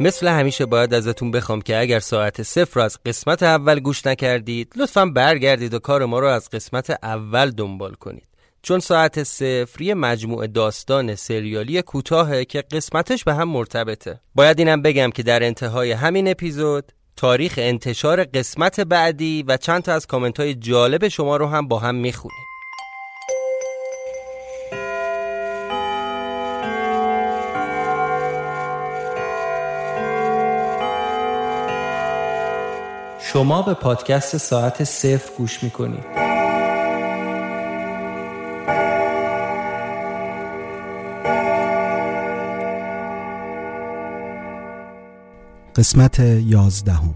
مثل همیشه باید ازتون بخوام که اگر ساعت صفر از قسمت اول گوش نکردید لطفا برگردید و کار ما رو از قسمت اول دنبال کنید. چون ساعت صفر یه مجموعه داستان سریالی کوتاهه که قسمتش به هم مرتبطه. باید اینم بگم که در انتهای همین اپیزود تاریخ انتشار قسمت بعدی و چند تا از کامنت های جالب شما رو هم با هم می‌خونیم. شما به پادکست ساعت صفر گوش می‌کنید. قسمت یازدهم.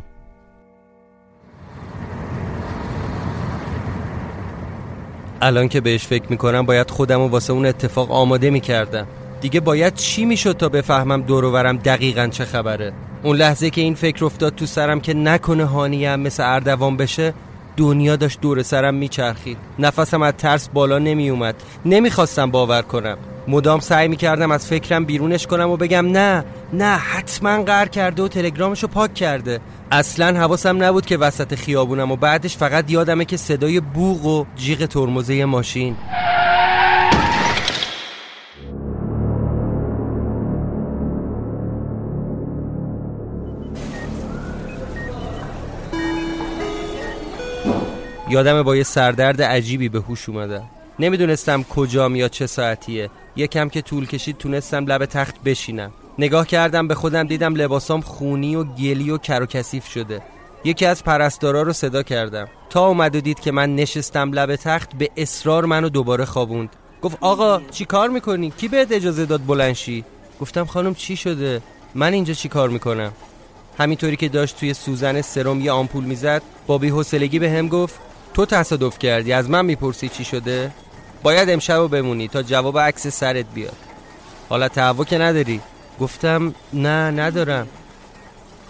الان که بهش فکر می‌کنم باید خودم و واسه اون اتفاق آماده می‌کردم. دیگه باید چی می‌شد تا بفهمم دورورم دقیقا چه خبره؟ اون لحظه که این فکر افتاد تو سرم که نکنه هانیم مثل اردوان بشه دنیا داشت دور سرم میچرخید. نفسم از ترس بالا نمیومد. نمی‌خواستم باور کنم. مدام سعی می‌کردم از فکرم بیرونش کنم و بگم نه نه حتما قهر کرده و تلگرامشو پاک کرده. اصلا حواسم نبود که وسط خیابونم و بعدش فقط یادمه که صدای بوغ و جیغ ترمزه ماشین. یادم با یه سردرد عجیبی به هوش اومدم نمی‌دونستم کجام یا چه ساعتیه یکم که طول کشید تونستم لب تخت بشینم نگاه کردم به خودم دیدم لباسام خونی و گلی و کر و کثیف شده یکی از پرستارا رو صدا کردم تا اومد و دید که من نشستم لب تخت به اصرار منو دوباره خوابوند گفت آقا چی کار می‌کنی؟ کی بهت اجازه داد بلنشی؟ گفتم خانم چی شده؟ من اینجا چی کار می‌کنم؟ همینطوری که داشت توی سوزن سرم یه آمپول می‌زد با بی‌حوصلگی به هم گفت تو تصادف کردی؟ از من می‌پرسی چی شده؟ باید امشب بمونی تا جواب عکس سرت بیاد. حالا تهوع که نداری؟ گفتم نه ندارم.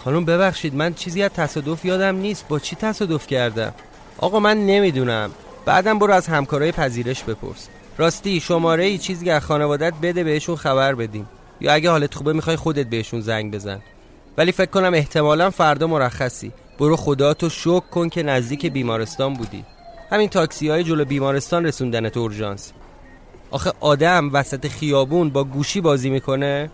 خانم ببخشید من چیزی از تصادف یادم نیست. با چی تصادف کردم؟ آقا من نمی‌دونم. بعدم برو از همکارای پذیرش بپرس. راستی شماره ای چیزی از خانوادت بده بهشون خبر بدیم. یا اگه حالت خوبه می‌خوای خودت بهشون زنگ بزن. ولی فکر کنم احتمالا فردا مرخصی. برو خدا تو شک کن که نزدیک بیمارستان بودی. همین تاکسی های جلو بیمارستان رسوندن تو اورژانس. آخه آدم وسط خیابون با گوشی بازی می‌کنه؟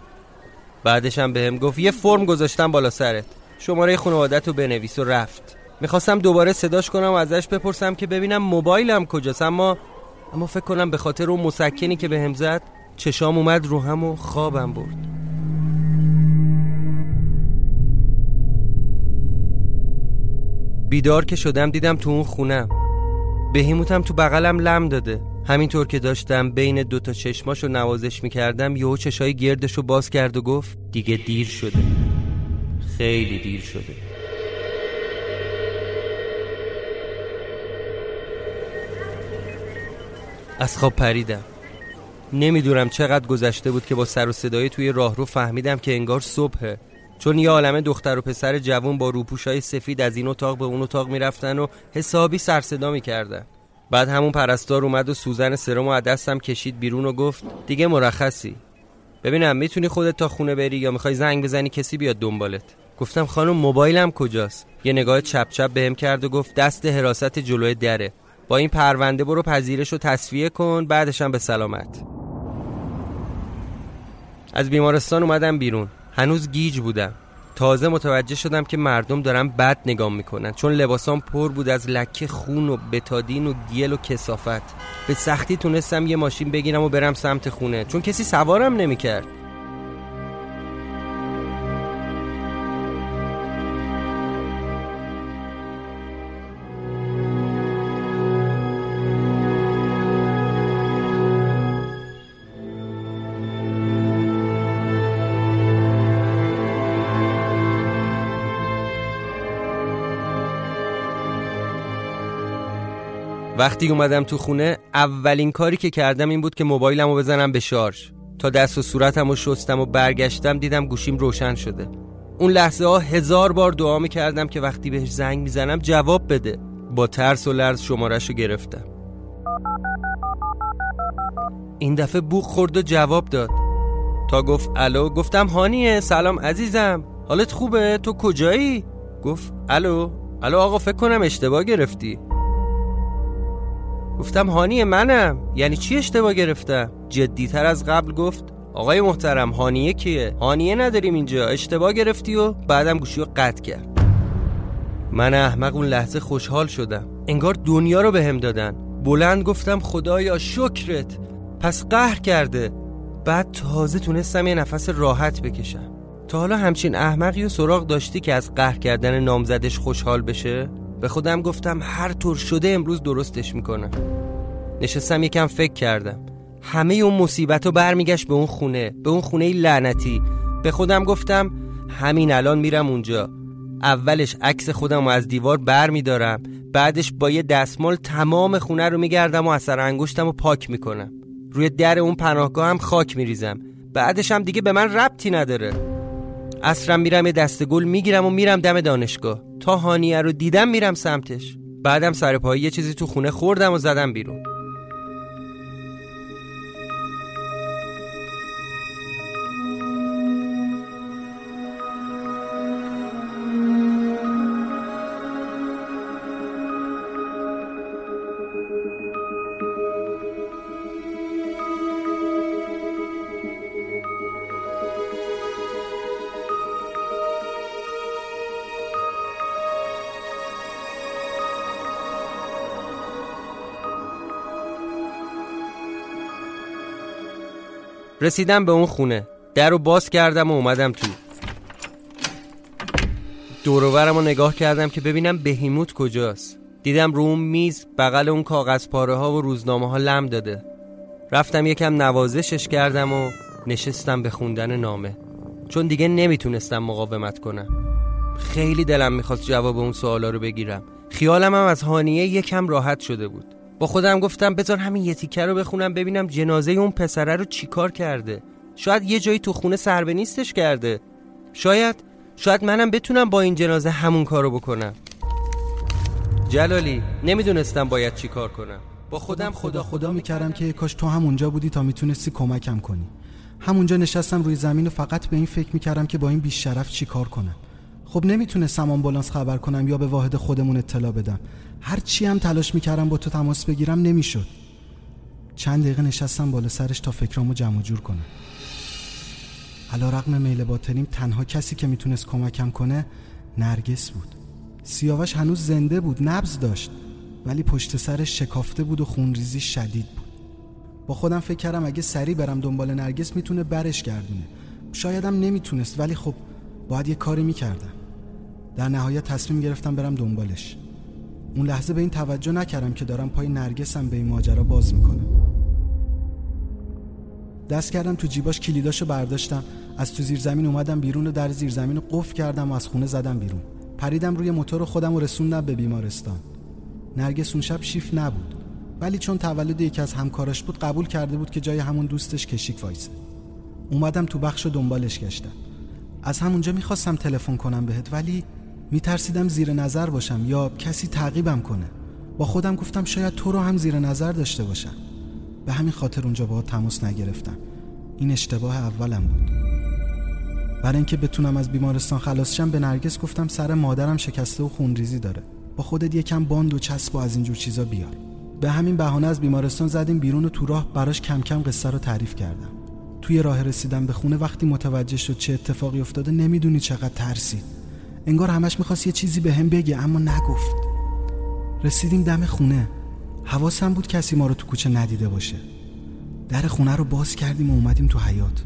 بعدش هم بهم گفت یه فرم گذاشتم بالا سرت. شماره خانوادت رو بنویس و رفت. می‌خواستم دوباره صداش کنم و ازش بپرسم که ببینم موبایلم کجاست. اما اما فکر کنم به خاطر اون مسکنی که بهم زد چشام اومد رو هم و خوابم برد. بیدار که شدم دیدم تو اون خونم بهیموتم تو بغلم لم داده. همینطور که داشتم بین دوتا چشماشو نوازش می‌کردم یهو چشای گردشو باز کرد و گفت دیگه دیر شده. خیلی دیر شده. از خواب پریدم. نمی‌دونم چقدر گذشته بود که با سر و صدای توی راهرو فهمیدم که انگار صبحه. چون یه عالمه دختر و پسر جوون با روپوشای سفید از این اتاق به اون اتاق می‌رفتن و حسابی سر صدا می‌کردن. بعد همون پرستار اومد و سوزن سرمو از دستم کشید بیرون و گفت دیگه مرخصی. ببینم می‌تونی خودت تا خونه بری یا می‌خوای زنگ بزنی کسی بیاد دنبالت؟ گفتم خانم موبایلم کجاست؟ یه نگاه چپ چپ بهم کرد و گفت دست حراست جلوی دره. با این پرونده برو پذیرش رو تصفیه کن بعدشم به سلامت. از بیمارستان اومدم بیرون. هنوز گیج بودم. تازه متوجه شدم که مردم دارن بد نگام می‌کنن چون لباسام پر بود از لکه خون و بتادین و گیل و کسافت به سختی تونستم یه ماشین بگیرم و برم سمت خونه چون کسی سوارم نمی‌کرد. وقتی اومدم تو خونه اولین کاری که کردم این بود که موبایلم رو بزنم به شارژ. تا دست و صورتم رو شستم و برگشتم دیدم گوشیم روشن شده. اون لحظه ها هزار بار دعا می‌کردم که وقتی بهش زنگ می‌زنم جواب بده. با ترس و لرز شمارش رو گرفتم. این دفعه بوخ خورد و جواب داد. تا گفت الو؟ گفتم هانیه سلام عزیزم. حالت خوبه؟ تو کجایی؟ گفت الو؟ الو آقا فکر کنم اشتباه گرفتی. گفتم هانی منم. یعنی چی اشتباه گرفتم جدیتر از قبل گفت آقای محترم هانیه کیه؟ هانیه نداریم اینجا. اشتباه گرفتی و بعدم گوشی رو قطع کرد. من احمق اون لحظه خوشحال شدم. انگار دنیا رو بهم به دادن. بلند گفتم خدایا شکرت. پس قهر کرده. بعد تازه تونستم یه نفس راحت بکشم. تا حالا همچین احمقی و سراغ داشتی که از قهر کردن نامزدش خوشحال بشه؟ به خودم گفتم هر طور شده امروز درستش می‌کنم نشستم یکم فکر کردم. همه اون مصیبت رو برمیگشت به اون خونه به اون خونه لعنتی. به خودم گفتم همین الان میرم اونجا. اولش عکس خودم رو از دیوار بر میدارم. بعدش با یه دستمال تمام خونه رو میگردم و اثر انگشتم رو پاک می‌کنم. روی در اون پناهگاه هم خاک میریزم. بعدش هم دیگه به من ربطی نداره. اصرم میرم یه دست گل می‌گیرم و میرم دم دانشگاه. تا هانیه رو دیدم میرم سمتش. بعدم سر پایی یه چیزی تو خونه خوردم و زدم بیرون. رسیدم به اون خونه. در رو باز کردم و اومدم تو. دوروورم رو نگاه کردم که ببینم بهیموت کجاست. دیدم رو اون میز بغل اون کاغذ پاره ها و روزنامه ها لم داده. رفتم یکم نوازشش کردم و نشستم به خوندن نامه. چون دیگه نمی‌تونستم مقاومت کنم. خیلی دلم می‌خواست جواب اون سوالا رو بگیرم. خیالم هم از هانیه یکم راحت شده بود. با خودم گفتم بذار همین یه تیکه رو بخونم ببینم جنازه اون پسره رو چیکار کرده. شاید یه جایی تو خونه سربه نیستش کرده. شاید شاید منم بتونم با این جنازه همون کارو بکنم. جلالی نمی‌دونستم باید چی کار کنم. با خودم خدا خدا می‌کردم. که کاش تو هم اونجا بودی تا می‌تونستی کمکم کنی. همونجا نشستم روی زمین و فقط به این فکر می‌کردم که با این بیشرف چی کار کنم. خب نمی‌تونستم آمبولانس خبر کنم یا به واحد خودمون اطلاع بدم. هر چی هم تلاش می‌کردم با تو تماس بگیرم نمی‌شد. چند دقیقه نشستم بالا سرش تا فکرامو جمع جور کنم. علا رقم میل باطنیم تنها کسی که می‌تونست کمکم کنه نرگس بود. سیاوش هنوز زنده بود نبز داشت ولی پشت سرش شکافته بود و خونریزی شدید بود. با خودم فکر کردم اگه سری برم دنبال نرگس می‌تونه برش گردونه. شایدم نمی‌تونست ولی خب باید یه کاری می‌کردم. در نهایت تصمیم گرفتم برم دنبالش. اون لحظه به این توجه نکردم که دارم پای نرگسم به این ماجرا باز می‌کنم. دست کردم تو جیباش کلیداشو برداشتم. از تو زیر زمین اومدم بیرون و در زیر زمین قفل کردم و از خونه زدم بیرون. پریدم روی موتور خودم و رسوندم به بیمارستان. نرگس اون شب شیف نبود. ولی چون تولد یکی از همکاراش بود قبول کرده بود که جای همون دوستش کشیک وایسه. اومدم تو بخش و دنبالش گشتم. از همونجا می‌خواستم تلفن کنم بهت ولی میترسیدم زیر نظر باشم یا کسی تعقیبم کنه. با خودم گفتم شاید تو رو هم زیر نظر داشته باشم. به همین خاطر اونجا با تماس نگرفتم. این اشتباه اولم بود. برای اینکه بتونم از بیمارستان خلاص شم به نرگس گفتم سر مادرم شکسته و خونریزی داره. با خودت یکم باند و چسب و از اینجور چیزا بیار. به همین بهانه از بیمارستان زدیم بیرون و تو راه براش کم کم قصه رو تعریف کردم. توی راه رسیدم به خونه وقتی متوجه شد چه اتفاقی افتاده نمی‌دونی چقدر ترسید انگار همش می‌خواست یه چیزی به هم بگه اما نگفت. رسیدیم دم خونه. حواسم بود کسی ما رو تو کوچه ندیده باشه. در خونه رو باز کردیم و اومدیم تو حیات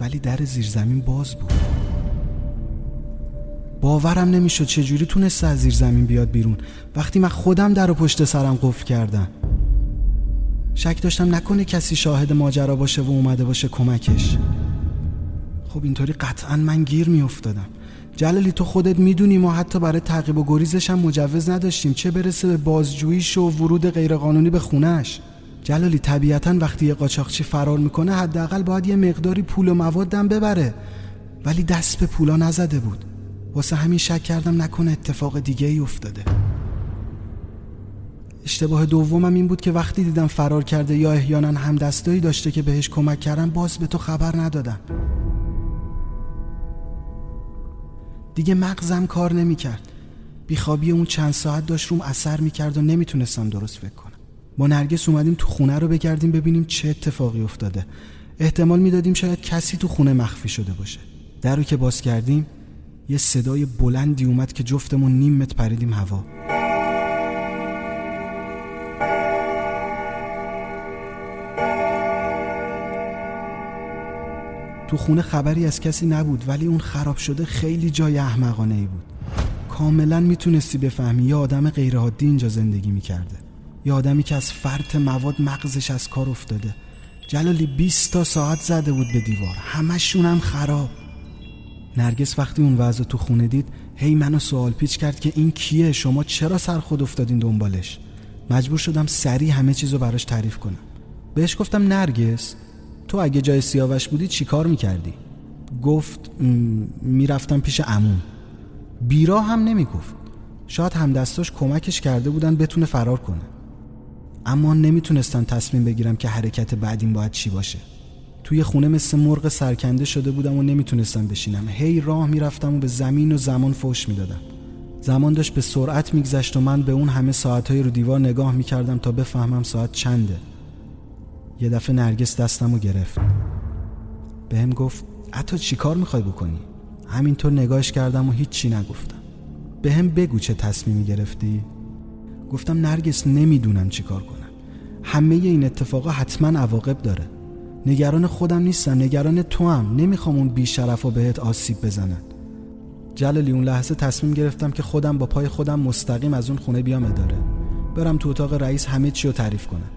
ولی در زیرزمین باز بود. باورم نمی‌شد چجوری تونسته از زیر زمین بیاد بیرون. وقتی من خودم در و پشت سرم قفل کردم. شک داشتم نکنه کسی شاهد ماجرا باشه و اومده باشه کمکش. خب اینطوری قطعا من گیر میافتادم. جلالی تو خودت می‌دونی ما حتی برای تعقیب و گریزش هم مجوز نداشتیم. چه برسه به بازجوییش و ورود غیرقانونی به خونش جلالی طبیعتا وقتی یه قاچاقچی فرار می‌کنه حداقل باید یه مقداری پول و موادم ببره. ولی دست به پولا نزده بود. واسه همین شک کردم نکنه اتفاق دیگه ای افتاده. اشتباه دومم این بود که وقتی دیدم فرار کرده یا احیانا هم دستایی داشته که بهش کمک کردم باز به تو خبر ندادم. دیگه مغزم کار نمی‌کرد. بیخوابی اون چند ساعت داشت روم اثر می‌کرد و نمی‌تونستم درست فکر کنم. با نرگس اومدیم تو خونه رو بگردیم ببینیم چه اتفاقی افتاده. احتمال می‌دادیم شاید کسی تو خونه مخفی شده باشه. در رو که باز کردیم یه صدای بلندی اومد که جفتمون نیم متر پریدیم هوا. تو خونه خبری از کسی نبود ولی اون خراب شده خیلی جای احمقانه ای بود. کاملا می‌تونستی بفهمی یه آدم غیرعادی اینجا زندگی می‌کرده. یه آدمی که از فرط مواد مغزش از کار افتاده. جلالی 20 تا ساعت زده بود به دیوار. همشون هم خراب. نرگس وقتی اون وضع تو خونه دید هی منو سوال پیچ کرد که این کیه؟ شما چرا سر خود افتادین دنبالش؟ مجبور شدم سریع همه چیزو براش تعریف کنم. بهش گفتم نرگس. تو اگه جای سیاوش بودی چی کار می‌کردی؟ گفت می‌رفتم پیش عموم. بیرا هم نمی‌گفت. شاید همدستاش کمکش کرده بودن بتونه فرار کنه. اما نمی‌تونستم تصمیم بگیرم که حرکت بعدیم باید چی باشه. توی خونه مثل مرغ سرکنده شده بودم و نمی‌تونستم بشینم. هی راه می‌رفتم و به زمین و زمان فوش می‌دادم. زمان داشت به سرعت میگذشت و من به اون همه ساعتهای رو دیوار نگاه می‌کردم تا بفهمم ساعت چنده. یه دفعه نرگس دستم رو گرفت. به هم گفت چی کار می‌خوای بکنی؟ همینطور نگاهش کردم و هیچی نگفتم. به هم بگو چه تصمیمی گرفتی؟ گفتم نرگس نمی‌دونم چی کار کنم. همه این اتفاقا حتما عواقب داره. نگران خودم نیستم نگران تو هم نمی‌خوام اون بیشرف و بهت آسیب بزنن جلالی اون لحظه تصمیم گرفتم که خودم با پای خودم مستقیم از اون خونه بیام اداره. برم تو اتاق رئیس همه چی رو تعریف کنم.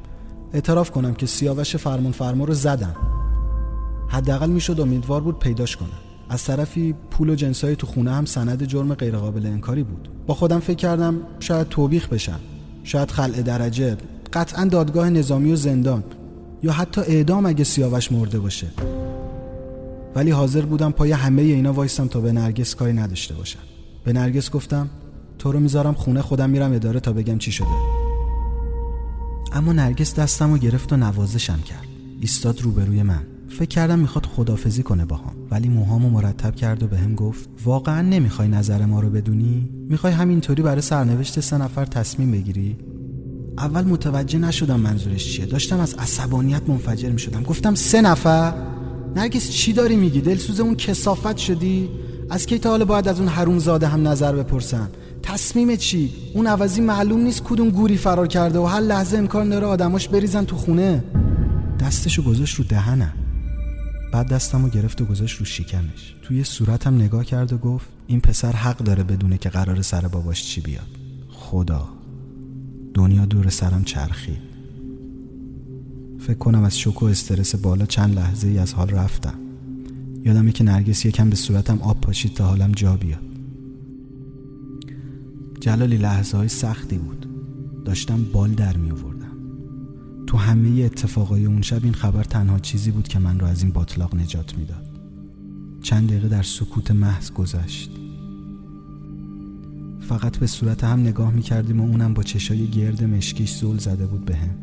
اعتراف کنم که سیاوش فرمون فرما رو زدم حداقل می‌شد امیدوار بود پیداش کنم از طرفی پول و جنسای تو خونه هم سند جرم غیرقابل انکاری بود. با خودم فکر کردم شاید توبیخ بشم شاید خلع درجه قطعا دادگاه نظامی و زندان. یا حتی اعدام اگه سیاوش مرده باشه. ولی حاضر بودم پای همه اینا وایستم تا به نرگس کاری نداشته باشم. به نرگس گفتم تو رو می‌ذارم خونه خودم میرم اداره تا بگم چی شده. اما نرگس دستم رو گرفت و نوازشم کرد. ایستاد روبروی من. فکر کردم می‌خواد خدافزی کنه باهام. ولی موهامو مرتب کرد و بهم به گفت واقعا نمی‌خوای نظر ما رو بدونی؟ می‌خوای همینطوری برای سرنوشت سه نفر تصمیم بگیری؟ اول متوجه نشدم منظورش چیه. داشتم از عصبانیت منفجر می‌شدم. گفتم سه نفر؟ نرگس چی داری میگی؟ دلسوز اون کسافت شدی؟ از کی تا حالا باید از اون حروم زاده هم نظر بپرسم تصمیم چی؟ اون عوضی معلوم نیست کدوم گوری فرار کرده و هر لحظه امکان داره آدماش بریزن تو خونه. دستشو گذاشت رو دهنم. بعد دستمو گرفت و گذاشت رو شکمش. توی صورتم نگاه کرد و گفت این پسر حق داره بدونه که قرار سر باباش چی بیاد. خدا. دنیا دور سرم چرخید. فکر کنم از شوک و استرس بالا چند لحظه ای از حال رفتم. یادمه که نرگس یکم به صورتم آب پاشید تا حالم جا بیاد. جلالی لحظه های سختی بود. داشتم بال در می آوردم تو همه اتفاقای اون شب این خبر تنها چیزی بود که من را از این باطلاق نجات می‌داد. چند دقیقه در سکوت محض گذشت. فقط به صورت هم نگاه می کردیم و اونم با چشای گرد مشکیش زول زده بود به هم.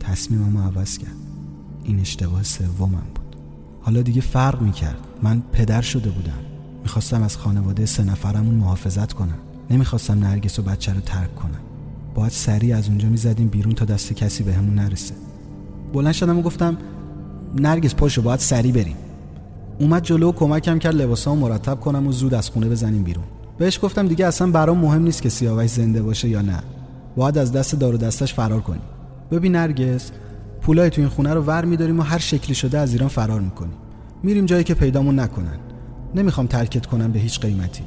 تصمیممو عوض کرد. این اشتباه سومم بود. حالا دیگه فرق می کرد من پدر شده بودم. می‌خواستم از خانواده سه نفرمون محافظت کنم. نمی‌خواستم نرگس و بچه رو ترک کنم. باید سریع از اونجا می‌زدیم بیرون تا دست کسی به همون نرسه. بلند شدم و گفتم نرگس پاشو باید سریع بریم. اومد جلو و کمکم کرد لباسامو مرتب کنم و زود از خونه بزنیم بیرون. بهش گفتم دیگه اصلا برام مهم نیست که سیاوش زنده باشه یا نه. باید از دست دار و دستش فرار کنیم. ببین نرگس پولای تو این خونه رو ور میداریم و هر شکلی شده از ایران فرار می‌کنیم. میریم جایی که پیدامون نکنن. نمی‌خوام ترکت کنم به هیچ قیمتی.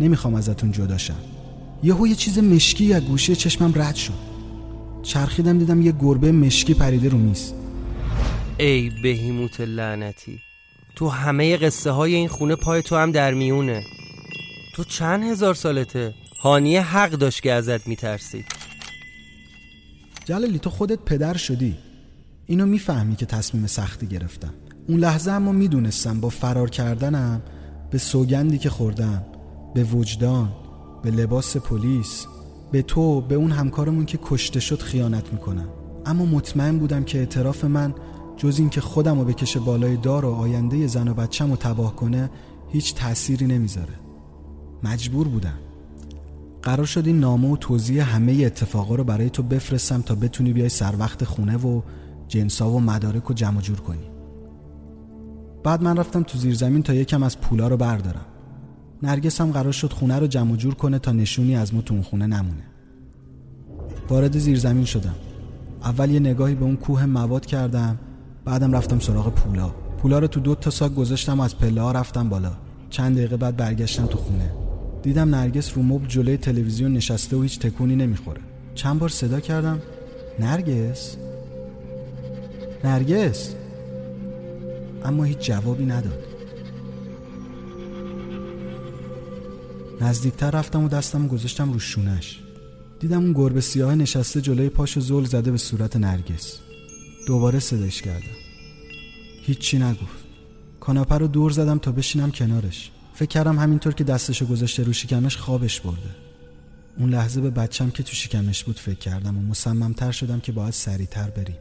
نمی‌خوام ازتون جدا شم. یهو یه چیز مشکی از گوشه چشمم رد شد. چرخیدم دیدم یه گربه مشکی پریده رو میز. ای بهیموت لعنتی تو همه قصه های این خونه پای تو هم در میونه. تو چند هزار سالته؟ هانیه حق داشت که ازت میترسید. جلالی تو خودت پدر شدی. اینو می‌فهمی که تصمیم سختی گرفتم. اون لحظه اما می‌دونستم با فرار کردنم به سوگندی که خوردم به وجدان به لباس پلیس به تو به اون همکارمون که کشته شد خیانت می‌کنم اما مطمئن بودم که اعتراف من جز این که خودم رو بکشه بالای دار و آینده زن و بچم رو تباه کنه هیچ تأثیری نمی‌ذاره. مجبور بودم. قرار شد این نامه و توضیح همه اتفاقا رو برای تو بفرستم تا بتونی بیای سر وقت خونه و جنسا و مدارک رو جمع جور کنی. بعد من رفتم تو زیر زمین تا یکم از پولا رو بردارم. نرگس هم قرار شد خونه رو جمع جور کنه تا نشونی از ما تو اون خونه نمونه. وارد زیر زمین شدم. اول یه نگاهی به اون کوه مواد کردم بعدم رفتم سراغ پولا. پولا رو تو دو تا ساک گذاشتم از پله رفتم بالا. چند دقیقه بعد برگشتم تو خونه. دیدم نرگس رو مبل جلوی تلویزیون نشسته و هیچ تکونی نمی‌خوره. چند بار صدا کردم. نرگس؟ نرگس! اما هیچ جوابی نداد. نزدیکتر رفتم و دستم گذاشتم رو شونش. دیدم اون گربه سیاه نشسته جلوی پاش زل زده به صورت نرگس. دوباره صداش کردم. هیچی نگفت. کاناپه رو دور زدم تا بشینم کنارش. فکر کردم همینطور که دستشو گذاشته رو شکمش خوابش برده. اون لحظه به بچم که تو شکمش بود فکر کردم و مصممتر شدم که باید سریعتر بریم.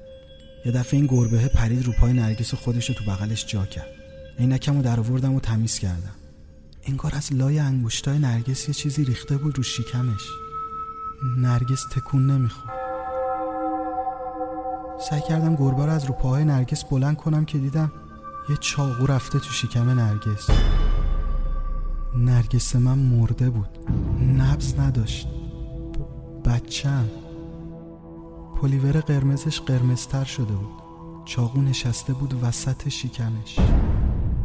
یه دفعه این گربه پرید رو پای نرگس و خودش رو تو بغلش جا کرد. عینکم رو در آوردم و تمیز کردم. انگار از لای انگشتای نرگس یه چیزی ریخته بود رو شکمش نرگس تکون نمی‌خورد. سعی کردم گربه رو از رو پاهای نرگس بلند کنم که دیدم یه چاقو رفته تو شکم نرگس. نرگس من مرده بود. نبز نداشت. بچم. پلیور قرمزش قرمزتر شده بود. چاقو نشسته بود وسط شکمش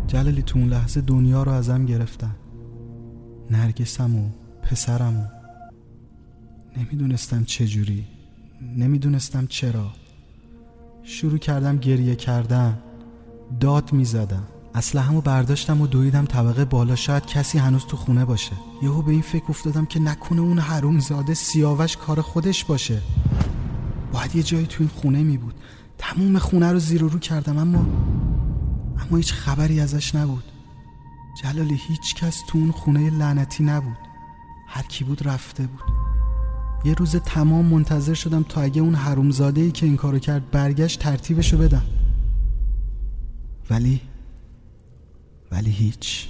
جلالی تو اون لحظه دنیا رو ازم گرفتن. نرگسم و پسرم و نمی‌دونستم چجوری نمی‌دونستم چرا. شروع کردم گریه کردن داد می‌زدم. اسلحه‌مو برداشتم و دویدم طبقه بالا. شاید کسی هنوز تو خونه باشه. یهو به این فکر افتادم که نکنه اون حروم زاده سیاوش کار خودش باشه. باید یه جایی تو این خونه می بود تموم خونه رو زیر و رو کردم اما اما هیچ خبری ازش نبود. جلالی هیچ کس تو اون خونه لعنتی نبود. هر کی بود رفته بود. یه روز تمام منتظر شدم تا اگه اون حرومزاده ای که این کارو کرد برگشت ترتیبشو بدم. ولی ولی هیچ.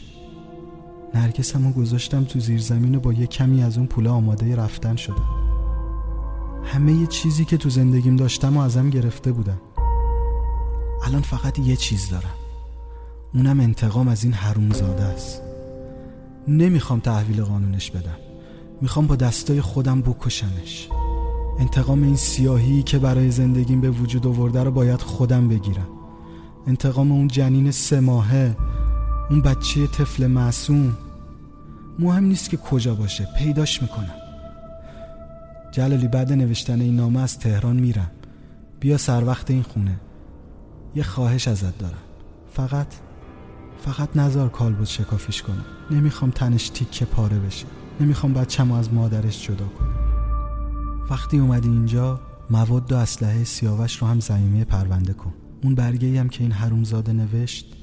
نرگسمو گذاشتم تو زیر زمین و با یه کمی از اون پوله آماده رفتن شدم. همه یه چیزی که تو زندگیم داشتم و ازم گرفته بودم. الان فقط یه چیز دارم. اونم انتقام از این حرومزاده است. نمی‌خوام تحویل قانونش بدم. می‌خوام با دستای خودم بکشمش. انتقام این سیاهی که برای زندگیم به وجود آورده رو باید خودم بگیرم. انتقام اون جنین سه ماهه اون بچه طفل معصوم. مهم نیست که کجا باشه پیداش می‌کنم. جلالی بعد نوشتن این نامه از تهران میرم. بیا سر وقت این خونه. یه خواهش ازت دارم. فقط فقط نزار کالبد شکافیش کنم نمی‌خوام تنش تیکه پاره بشه. نمی‌خوام بچم از مادرش جدا کنم. وقتی اومدی اینجا مواد و اسلحه سیاوش رو هم زمینه پرونده کن. اون برگه هم که این حرومزاده نوشت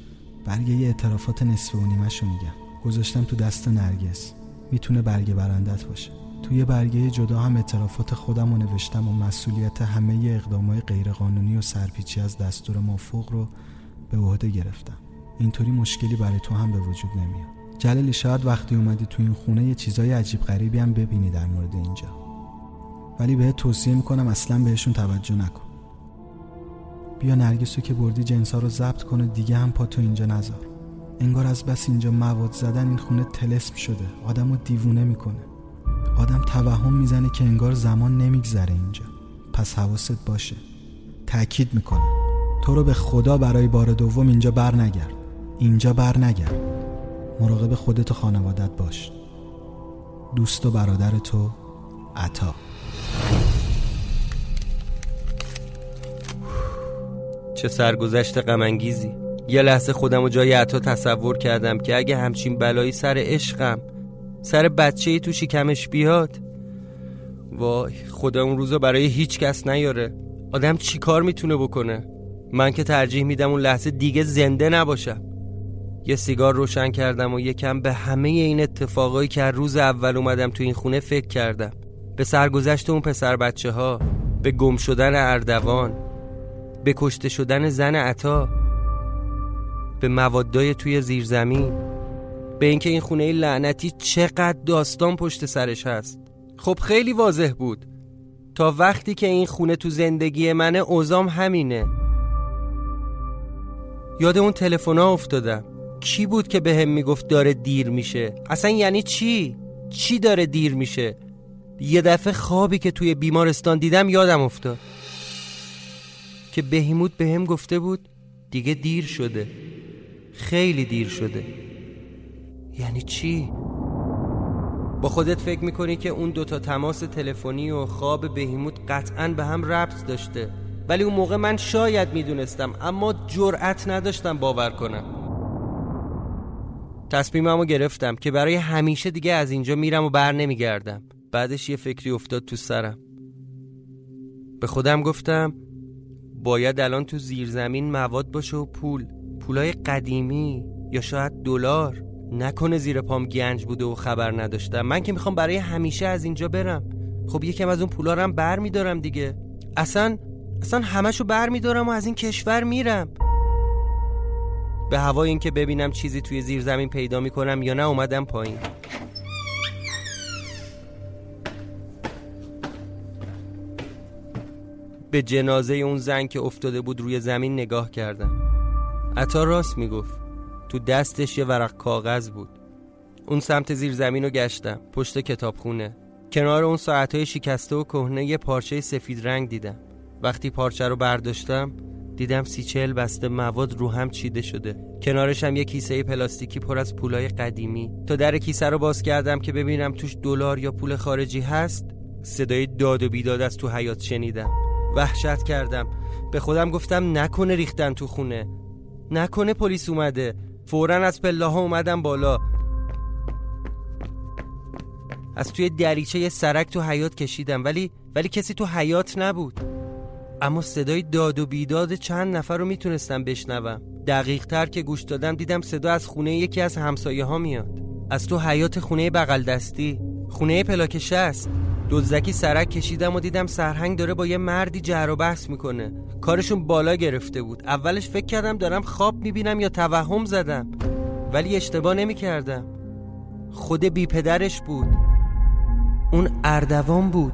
برگه اعترافات نصف و نیمه رو میگم. گذاشتم تو دست نرگس. می‌تونه برگه برندت باشه. توی برگه جدا هم اعترافات خودم رو نوشتم و مسئولیت همه اقدامای غیرقانونی و سرپیچی از دستور مافوق رو به عهده گرفتم. اینطوری مشکلی برای تو هم به وجود نمیاد. جلالی شاید وقتی اومدی تو این خونه یه چیزای عجیب غریبی هم ببینی در مورد اینجا. ولی بهت توصیه می‌کنم اصلا بهشون توجه نکن. بیا نرگسو که بردی جنسا رو ضبط کنه دیگه هم پا تو اینجا نذار. انگار از بس اینجا مواد زدن این خونه تلسم شده. آدم رو دیوونه می‌کنه. آدم توهم می‌زنه که انگار زمان نمیگذره اینجا. پس حواست باشه. تأکید می‌کنم. تو رو به خدا برای بار دوم اینجا بر نگرد اینجا بر نگرد. مراقب خودت و خانوادت باش. دوست و برادر تو عطا. چه سرگذشت غمانگیزی. یه لحظه خودم و جای عطا تصور کردم که اگه همچین بلایی سر عشقم سر بچه ای تو شکمش بیاد. وای خدا اون روزا برای هیچ کس نیاره. آدم چی کار می‌تونه بکنه؟ من که ترجیح میدم اون لحظه دیگه زنده نباشم. یه سیگار روشن کردم و یکم به همه این اتفاقایی که روز اول اومدم تو این خونه فکر کردم. به سرگذشت اون پسر بچه ها به گم شدن اردوان به کشته شدن زن عطا به موادای توی زیرزمین به اینکه این خونه لعنتی چقدر داستان پشت سرش هست. خب خیلی واضح بود. تا وقتی که این خونه تو زندگی منه اوزام همینه. یاد اون تلفنا افتادم. کی بود که به هم می‌گفت داره دیر میشه؟ اصلا یعنی چی؟ چی داره دیر میشه؟ یه دفعه خوابی که توی بیمارستان دیدم یادم افتاد. که بهیموت به هم گفته بود دیگه دیر شده. خیلی دیر شده. یعنی چی؟ با خودت فکر می‌کنی که اون دوتا تماس تلفنی و خواب بهیموت قطعا به هم ربط داشته. ولی اون موقع من شاید می‌دونستم اما جرأت نداشتم باور کنم. تصمیممو گرفتم که برای همیشه دیگه از اینجا میرم و بر نمیگردم. بعدش یه فکری افتاد تو سرم. به خودم گفتم باید الان تو زیرزمین مواد باشه و پول پولای قدیمی یا شاید دلار. نکنه زیر پام گنج بوده و خبر نداشتم. من که می‌خوام برای همیشه از اینجا برم. خب یکم از اون پولا رو بر میدارم دیگه. اصلا اصلا همشو بر میدارم و از این کشور میرم. به هوای اینکه ببینم چیزی توی زیر زمین پیدا می‌کنم یا نه اومدم پایین. به جنازه اون زن که افتاده بود روی زمین نگاه کردم. عطا راست می‌گفت. تو دستش یه ورق کاغذ بود. اون سمت زیر زمین رو گشتم پشت کتابخونه. کنار اون ساعتهای شکسته و کهنه یه پارچه سفید رنگ دیدم. وقتی پارچه رو برداشتم دیدم سی چهل بسته مواد رو هم چیده شده. کنارش هم یه کیسه پلاستیکی پر از پولای قدیمی. تا در کیسه رو باز کردم که ببینم توش دلار یا پول خارجی هست. صدای داد و بیداد از تو حیات شنیدم. وحشت کردم. به خودم گفتم نکنه ریختن تو خونه. نکنه پلیس اومده. فورا از پله ها اومدم بالا. از توی دریچه یه سرک تو حیات کشیدم. ولی ولی کسی تو حیات نبود. اما صدای داد و بیداد چند نفر رو می‌تونستم بشنوم. دقیق تر که گوش دادم دیدم صدا از خونه یکی از همسایه ها میاد. از تو حیات خونه بغل دستی خونه پلاک شست. دزدکی سرک کشیدم و دیدم سرهنگ داره با یه مردی جر و بحث می‌کنه. کارشون بالا گرفته بود. اولش فکر کردم دارم خواب می‌بینم یا توهم زدم. ولی اشتباه نمی‌کردم. خود بی پدرش بود. اون اردوان بود.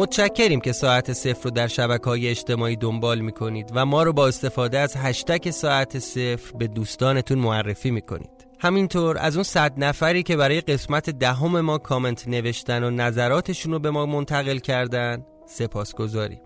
متشکریم که ساعت صفر رو در شبکه های اجتماعی دنبال می‌کنید و ما رو با استفاده از هشتک ساعت صفر به دوستانتون معرفی می‌کنید. همینطور از اون صد نفری که برای قسمت دهم ما کامنت نوشتن و نظراتشون رو به ما منتقل کردن سپاس گذاریم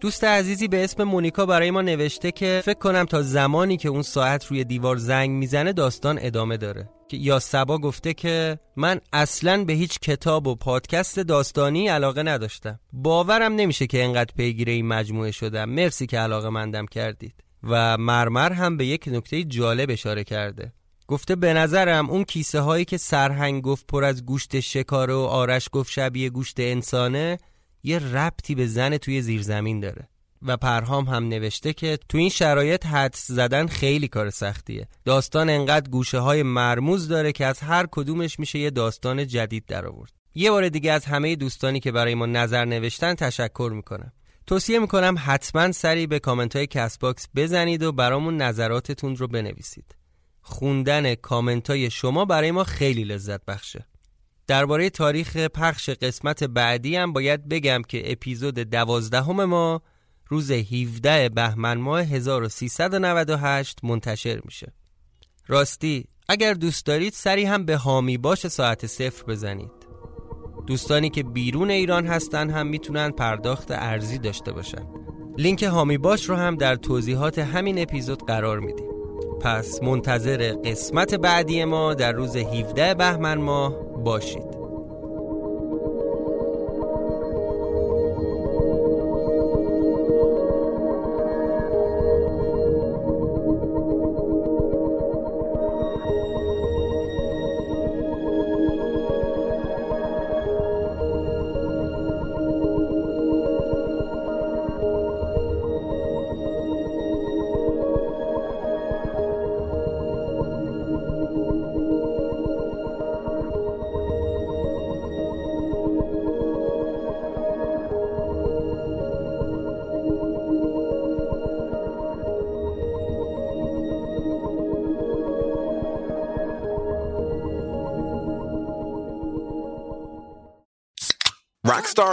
دوست عزیزی به اسم مونیکا برای ما نوشته که فکر کنم تا زمانی که اون ساعت روی دیوار زنگ می‌زنه داستان ادامه داره. یا سبا گفته که من اصلا به هیچ کتاب و پادکست داستانی علاقه نداشتم. باورم نمیشه که انقدر پیگیر این مجموعه شدم. مرسی که علاقه مندم کردید. و مرمر هم به یک نکته جالب اشاره کرده. گفته به نظرم اون کیسه هایی که سرهنگ گفت پر از گوشت شکاره و آرش گفت شبیه گوشت انسانه یه ربطی به زن توی زیرزمین داره. و پرهام هم نوشته که تو این شرایط حدس زدن خیلی کار سختیه. داستان انقدر گوشه های مرموز داره که از هر کدومش میشه یه داستان جدید در آورد یه بار دیگه از همه دوستانی که برای ما نظر نوشتن تشکر می‌کنم. توصیه می‌کنم حتما سری به کامنت های کست باکس بزنید و برامون نظراتتون رو بنویسید. خوندن کامنت های شما برای ما خیلی لذت بخشه. درباره تاریخ پخش قسمت بعدی هم باید بگم که اپیزود دوازدهم ما روز 17 بهمن ماه 1398 منتشر میشه. راستی اگر دوست دارید سری هم به هامی باش ساعت صفر بزنید. دوستانی که بیرون ایران هستن هم می‌تونن پرداخت ارزی داشته باشن. لینک هامی باش رو هم در توضیحات همین اپیزود قرار میدیم. پس منتظر قسمت بعدی ما در روز 17 بهمن ماه باشید.